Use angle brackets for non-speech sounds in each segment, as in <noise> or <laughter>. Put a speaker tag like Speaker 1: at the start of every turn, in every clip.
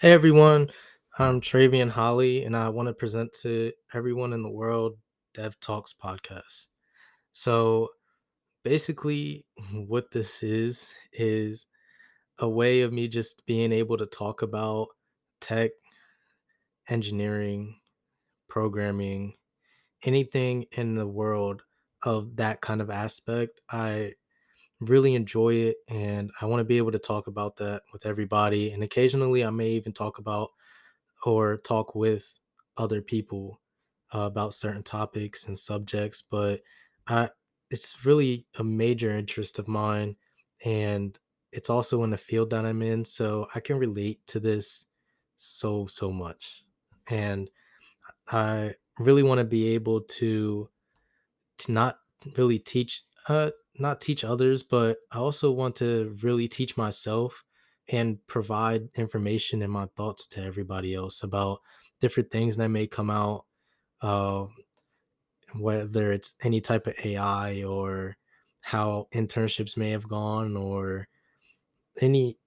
Speaker 1: Hey everyone, I'm Treavien Holley, and I want to present to everyone in the world Dev Talks podcast. So basically, <laughs> what this is is a way of me just being able to talk about tech, engineering, programming, anything in the world of that kind of aspect. I really enjoy it and I want to be able to talk about that with everybody. And occasionally, I may even talk about or talk with other people uh, about certain topics and subjects, but I it's really a major interest of mine and it's also in the field that I'm in, so I can relate to this so so much. And I really want to be able to to not really teach uh not teach others, but I also want to really teach myself and provide information and my thoughts to everybody else about different things that may come out, uh, whether it's any type of AI or how internships may have gone or any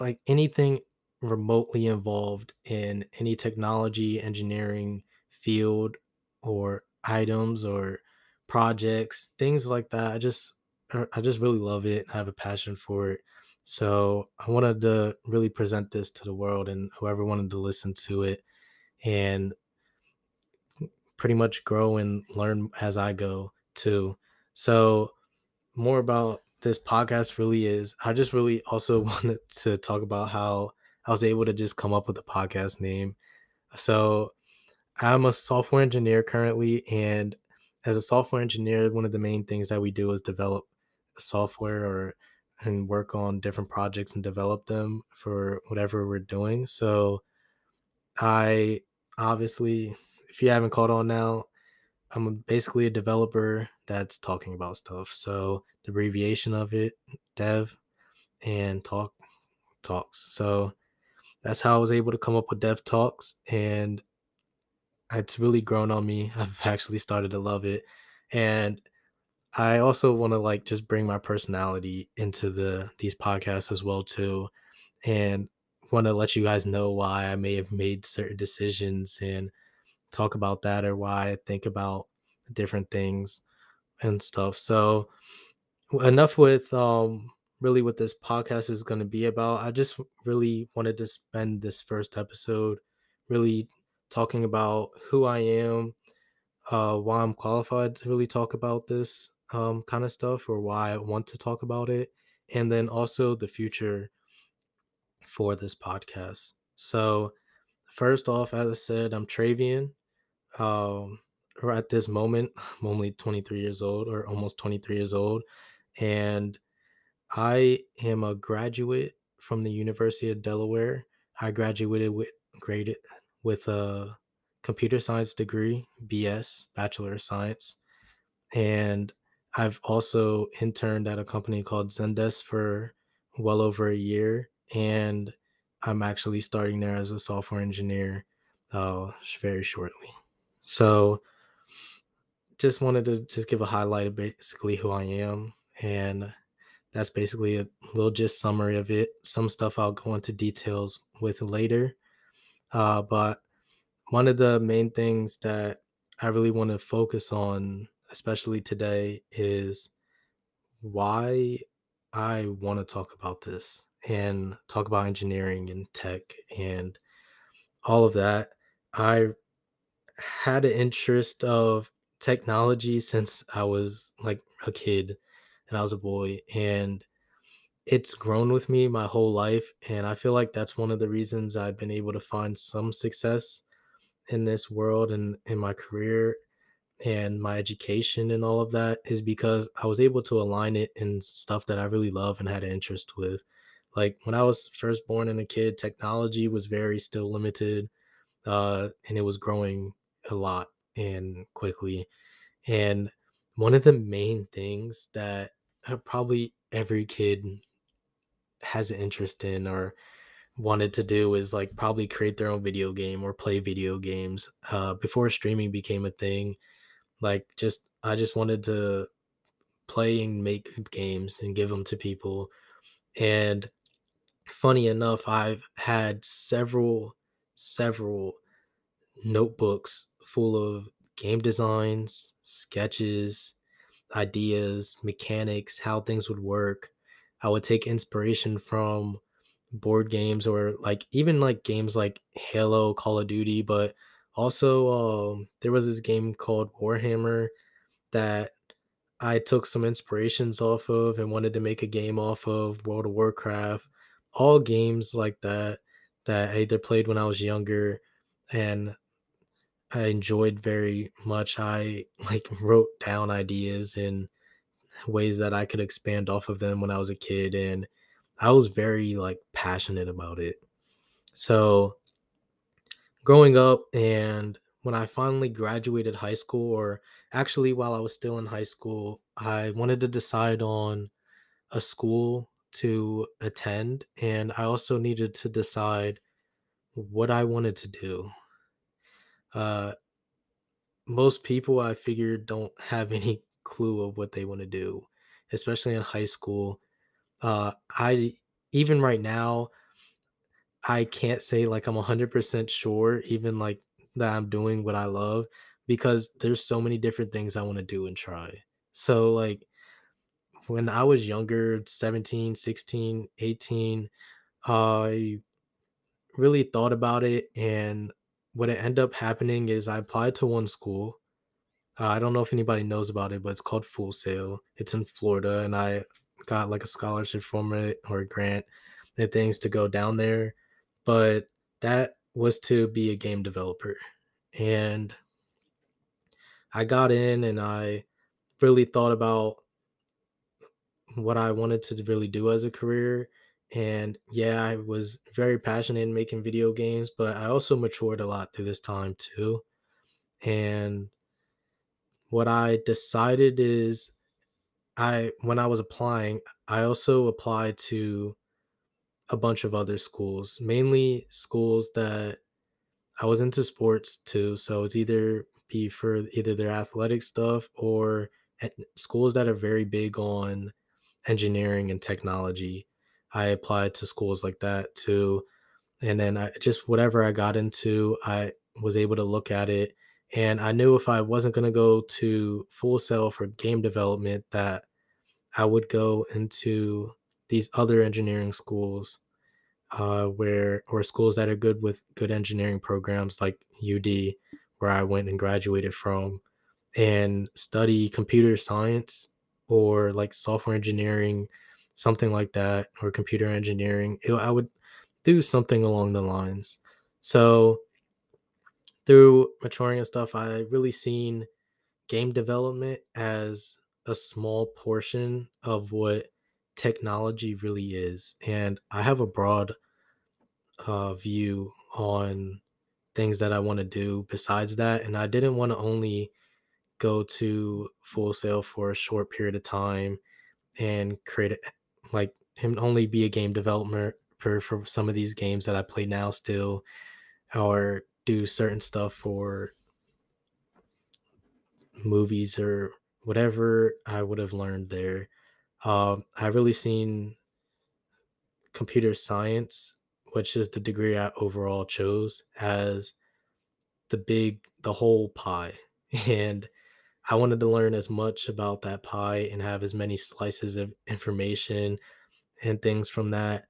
Speaker 1: like anything remotely involved in any technology, engineering field or items or projects, things like that. I just Er, I just really love it. I have a passion for it. So I wanted to really present this to the world and whoever wanted to listen to it and pretty much grow and learn as I go too. So more about this podcast really is I just really also <laughs> wanted to talk about how I was able to just come up with a podcast name. So I'm a software engineer currently, and as a software engineer, one of the main things that we do is develop software or and work on different projects and develop them for whatever we're doing. So I obviously, if you haven't caught on now, I'm basically a developer that's talking about stuff. So the abbreviation of it, dev and talk talks. So that's how I was able to come up with dev talks and it's really grown on me. <laughs> I've actually started to love it. And I also want to like just bring my personality into the these podcasts as well too. And want to let you guys know why I may have made certain decisions and talk about that or why I think about different things and stuff. So enough with um really what this podcast is going to be about. I just really wanted to spend this first episode really talking about who I am, uh why I'm qualified to really talk about this um kind of stuff or why I want to talk about it and then also the future for this podcast. So first off, as I said, I'm Treavien. Um or at this moment, I'm only 23 years old or almost 23 years old and I am a graduate from the University of Delaware. I graduated with graded with a computer science degree, BS, Bachelor of Science. And I've also interned at a company called Zendesk for well over a year. And I'm actually starting there as a software engineer uh, very shortly. So just wanted to just give a highlight of basically who I am. And that's basically a little just summary of it. Some stuff I'll go into details with later. Uh, but one of the main things that I really want to focus on, especially today, is why I want to talk about this and talk about engineering and tech and all of that. I had an interest of technology since I was like a kid and I was a boy and it's grown with me my whole life and I feel like that's one of the reasons I've been able to find some success in this world and in my career and my education and all of that is because I was able to align it in stuff that I really love and had an interest with. Like when I was first born and a kid, technology was very still limited, uh, and it was growing a lot and quickly. And one of the main things that uh, probably every kid has an interest in or wanted to do is like probably create their own video game or play video games uh, before streaming became a thing like just i just wanted to play and make games and give them to people and funny enough, I've had several, several notebooks full of game designs, sketches, ideas, mechanics, how things would work. I would take inspiration from board games or like even like games like Halo, Call of Duty, but also um there was this game called Warhammer that I took some inspirations off of and wanted to make a game off of World of Warcraft. All games like that that I either played when I was younger and I enjoyed very much. I <laughs> like wrote down ideas and ways that I could expand off of them when I was a kid and I was very like passionate about it. So growing up and when I finally graduated high school or actually while I was still in high school, I wanted to decide on a school to attend and I also needed to decide what I wanted to do. Uh most people I figured don't have <laughs> any clue of what they want to do, especially in high school. Uh, I even right now, I can't say like I'm 100% sure, even like that I'm doing what I love because there's so many different things I want to do and try. So, like, when I was younger, 17, 16, 18, I really thought about it. And what it ended up happening is I applied to one school Uh, I don't know if anybody knows about it, but it's called Full Sail. It's in Florida, and I got like a scholarship from it or a grant and things to go down there. But that was to be a game developer. And I got in and I really thought about what I wanted to really do as a career. And yeah, I was very passionate in making video games, but I also matured a lot through this time too. And what I decided is I when I was applying, I also applied to a bunch of other schools, mainly schools that I was into sports too. So it's either be for either their athletic stuff or schools that are very big on engineering and technology. I applied to schools like that too. And then I just whatever I got into, I was able to look at it. And I knew if I wasn't going to go to full sail for game development, that I would go into these other engineering schools uh, where or schools that are good with good engineering programs like UD, where I went and graduated from, and study computer science or like software engineering, something like that, or computer engineering. It, I would do something along the lines. So through maturing and stuff, I really seen game development as a small portion of what technology really is. And I have a broad uh, view on things that I want to do besides that. And I didn't want to only go to full sail for a short period of time and create a, like him only be a game developer for, for some of these games that I play now still or do certain stuff for movies or whatever I would have learned there. Um, I really seen computer science, which is the degree I overall chose, as the big, the whole pie. <laughs> And I wanted to learn as much about that pie and have as many slices of information and things from that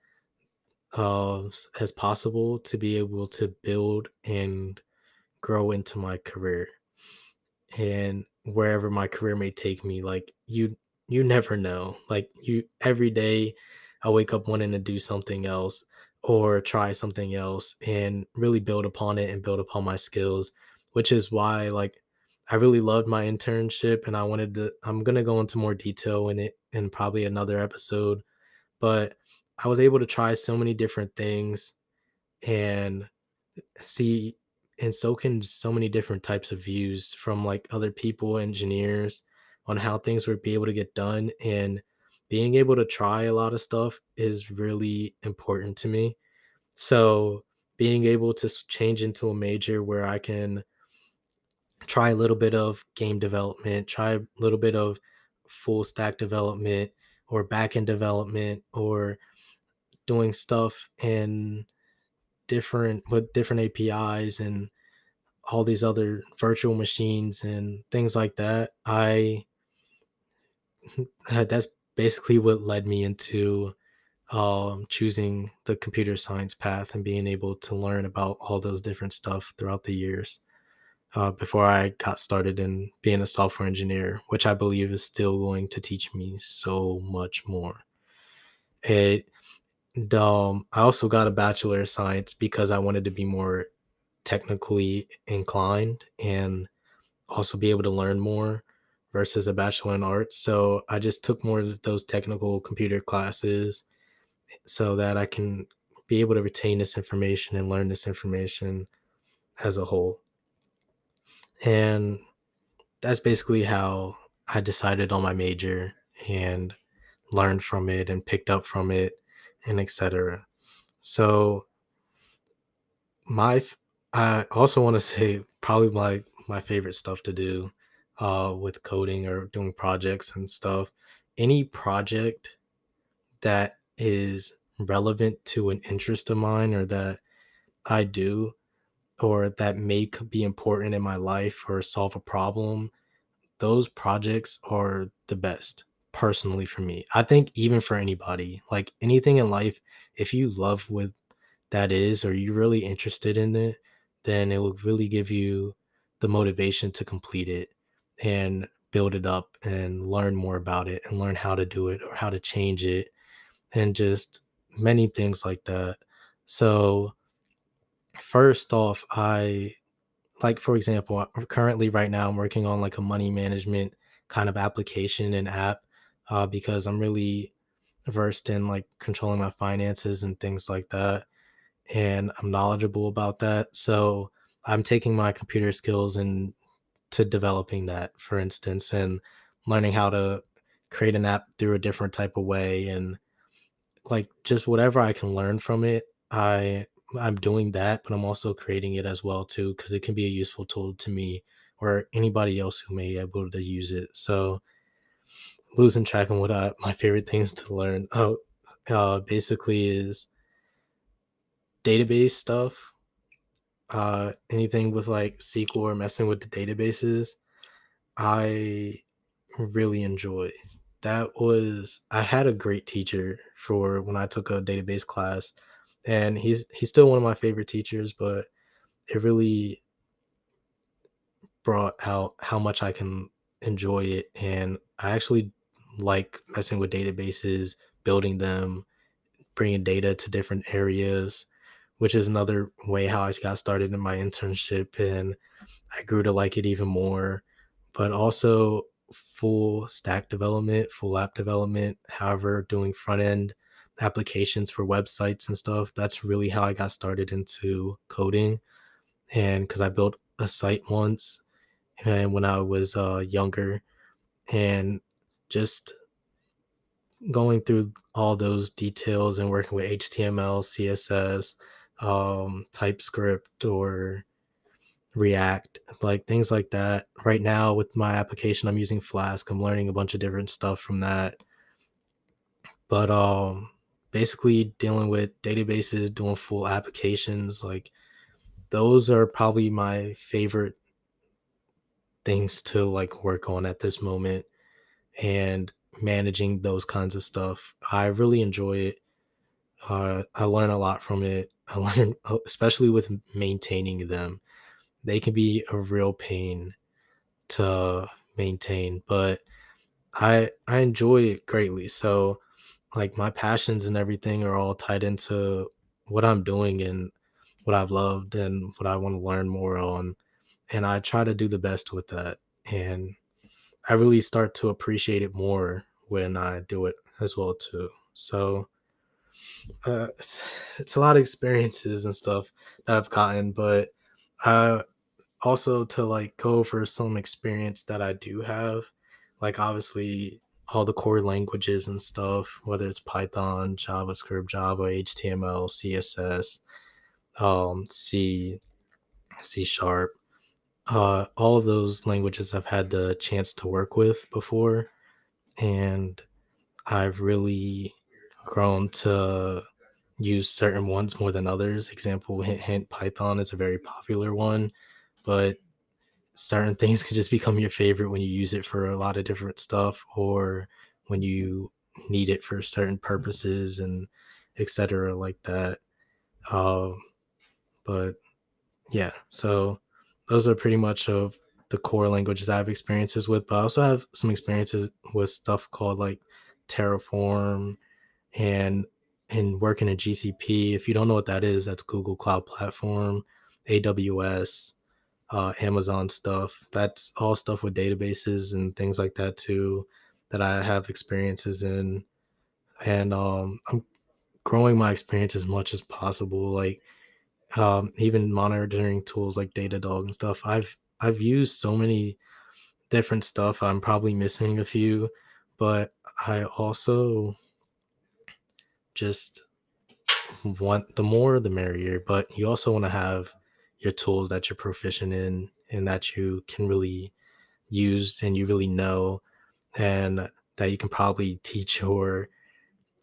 Speaker 1: uh, as possible to be able to build and grow into my career and wherever my career may take me like you you never know like you every day i wake up wanting to do something else or try something else and really build upon it and build upon my skills which is why like i really loved my internship and i wanted to i'm going to go into more detail in it in probably another episode but i was able to try so many different things and see and soak in so many different types of views from like other people, engineers, on how things would be able to get done. And being able to try a lot of stuff is really important to me. So being able to change into a major where I can try a little bit of game development, try a little bit of full stack development or back end development or doing stuff in different with different APIs and all these other virtual machines and things like that, I <laughs> that's basically what led me into um, choosing the computer science path and being able to learn about all those different stuff throughout the years uh, before I got started in being a software engineer, which I believe is still going to teach me so much more. It, um, I also got a bachelor of science because I wanted to be more technically inclined and also be able to learn more versus a bachelor in arts. So I just took more of those technical computer classes so that I can be able to retain this information and learn this information as a whole. And that's basically how I decided on my major and learned from it and picked up from it and etc. So my I also want to <laughs> say probably my my favorite stuff to do uh, with coding or doing projects and stuff. Any project that is relevant to an interest of mine or that I do or that may be important in my life or solve a problem, those projects are the best personally for me. I think even for anybody, like anything in life, if you love what that is or you're really interested in it, then it will really give you the motivation to complete it and build it up and learn more about it and learn how to do it or how to change it and just many things like that. So, first off, I like, for example, currently right now, I'm working on like a money management kind of application and app uh, because I'm really versed in like controlling my finances and things like that. And I'm knowledgeable about that. So, I'm taking my computer skills and to developing that, for instance, and learning how to create an app through a different type of way and like just whatever I can learn from it, I I'm doing that, but I'm also creating it as well too because it can be a useful tool to me or anybody else who may be able to use it. So losing track of what I, my favorite things to learn. Oh, uh, basically is database stuff. Uh, anything with like SQL or messing with the databases, I really enjoy that was I had a great teacher for when I took a database class and he's he's still one of my favorite teachers but it really brought out how much I can enjoy it and I actually like messing with databases building them bringing data to different areas which is another way how I got started in my internship and I grew to like it even more but also full stack development, full app development. However, doing front end applications for websites and stuff, that's really how I got started into coding. And because I built a site once and when I was uh, younger, and just going through all those details and working with HTML, CSS, um, TypeScript, or React, like things like that. Right now, with my application, I'm using Flask. I'm learning a bunch of different stuff from that. But um, basically, dealing with databases, doing full applications, like those are probably my favorite things to like work on at this moment and managing those kinds of stuff. I really enjoy it. Uh, I learn a lot from it. I learn, uh, especially with maintaining them they can be a real pain to maintain, but I I enjoy it greatly. So like my passions and everything are all tied into what I'm doing and what I've loved and what I want to learn more on. And I try to do the best with that. And I really start to appreciate it more when I do it as well too. So uh, it's, it's a lot of experiences and stuff that I've gotten, but uh, also to like go over some experience that I do have, like obviously all the core languages and stuff, whether it's Python, JavaScript, Java, HTML, CSS, um, C, C sharp, uh, all of those languages I've had the chance to work with before, and I've really grown to use certain ones more than others. Example, hint, hint, Python is a very popular one, but certain things can just become your favorite when you use it for a lot of different stuff or when you need it for certain purposes and etc like that um but yeah so those are pretty much of the core languages i have experiences with but i also have some experiences with stuff called like terraform and and working in gcp if you don't know what that is that's google cloud platform aws uh, Amazon stuff. That's all stuff with databases and things like that too that I have experiences in. And um, I'm growing my experience as much as possible. Like um, even monitoring tools like Datadog and stuff. I've I've used so many different stuff. I'm probably missing a few, but I also just want the more the merrier. But you also want to have your tools that you're proficient in and that you can really use and you really know and that you can probably teach or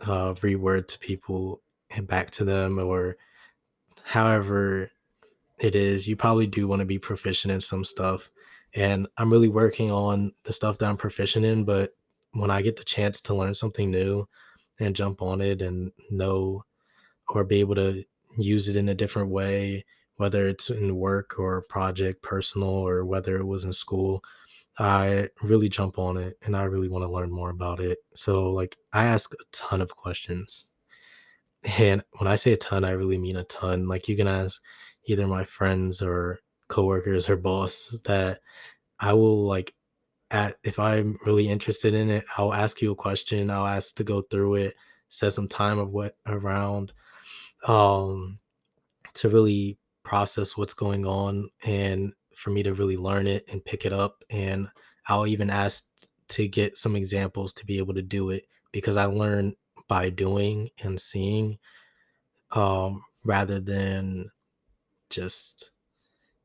Speaker 1: uh, reword to people and back to them or however it is you probably do want to be proficient in some stuff and i'm really working on the stuff that i'm proficient in but when i get the chance to learn something new and jump on it and know or be able to use it in a different way whether it's in work or project, personal, or whether it was in school, I really jump on it and I really want to learn more about it. So, like, I ask a ton of questions. And when I say a ton, I really mean a ton. Like, you can ask either my friends or coworkers or boss that I will, like, at if I'm really interested in it, I'll ask you a question. I'll ask to go through it, set some time of what around um to really process what's going on and for me to really learn it and pick it up. And I'll even ask to get some examples to be able to do it because I learn by doing and seeing um, rather than just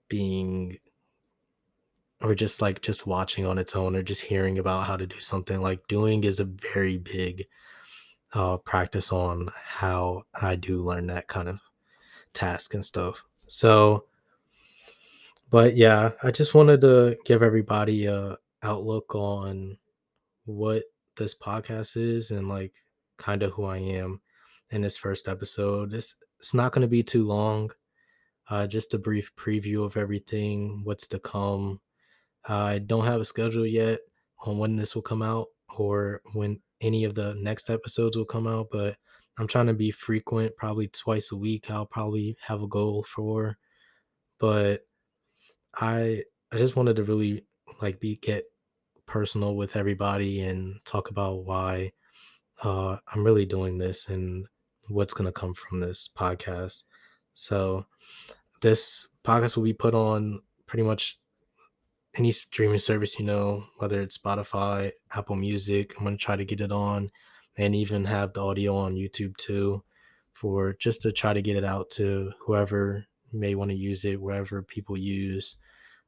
Speaker 1: being or just like just watching on its own or just hearing about how to do something like doing is a very big uh, practice on how I do learn that kind of task and stuff. So, but yeah, I just wanted to give everybody a outlook on what this podcast is and like kind of who I am in this first episode. It's it's not going to be too long. Uh, just a brief preview of everything, what's to come. I don't have a schedule yet on when this will come out or when any of the next episodes will come out, but I'm trying to be frequent, probably twice a week. I'll probably have a goal for, but I I just wanted to really like be get personal with everybody and talk about why uh, I'm really doing this and what's gonna come from this podcast. So this podcast will be put on pretty much any streaming service you know, whether it's Spotify, Apple Music. I'm gonna try to get it on and even have the audio on YouTube too for just to try to get it out to whoever may want to use it, wherever people use.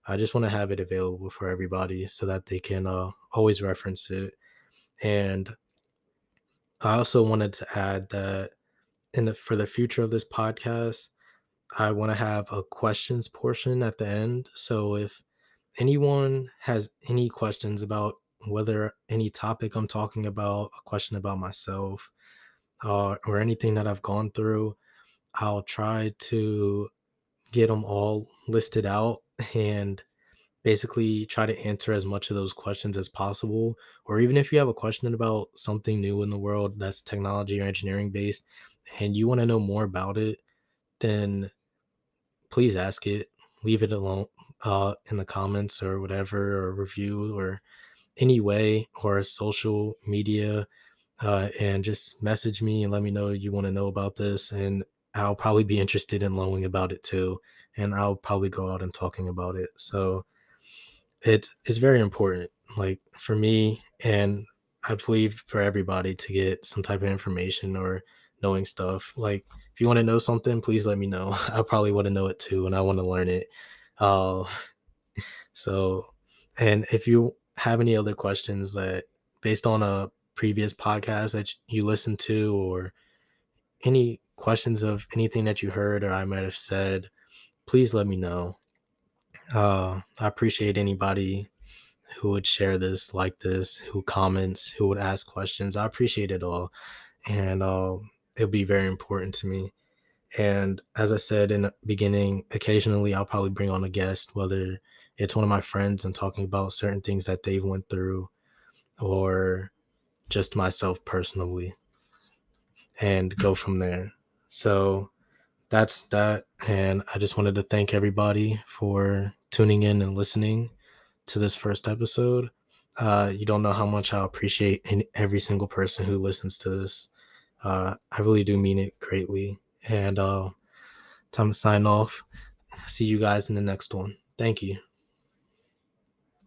Speaker 1: I just want to have it available for everybody so that they can uh, always reference it. And I also wanted to add that in the, for the future of this podcast, I want to have a questions portion at the end. So if anyone has any questions about whether any topic I'm talking about, a question about myself, uh, or anything that I've gone through, I'll try to get them all listed out <laughs> and basically try to answer as much of those questions as possible. Or even if you have a question about something new in the world that's technology or engineering based and you want to know more about it, then please ask it. Leave it alone uh, in the comments or whatever, or review or any way or social media uh, and just message me and let me know you want to know about this and i'll probably be interested in learning about it too and i'll probably go out and talking about it. So it is very important like for me and i believe for everybody to get some type of information or knowing stuff. Like if you want to know something please let me know. <laughs> I probably want to know it too and i want to learn it uh, <laughs> so and if you have any other questions that based on a previous podcast that you listened to or any questions of anything that you heard or I might have said, please let me know. Uh, I appreciate anybody who would share this, like this, who comments, who would ask questions. I appreciate it all. And uh, it'll be very important to me. And as I said in the beginning, occasionally I'll probably bring on a guest, whether it's one of my friends and talking about certain things that they've went through or just myself personally and go <laughs> from there. So that's that. And I just wanted to thank everybody for tuning in and listening to this first episode. Uh, you don't know how much I appreciate every single person who listens to this. Uh, I really do mean it greatly. And uh, time to sign off. See you guys in the next one. Thank you.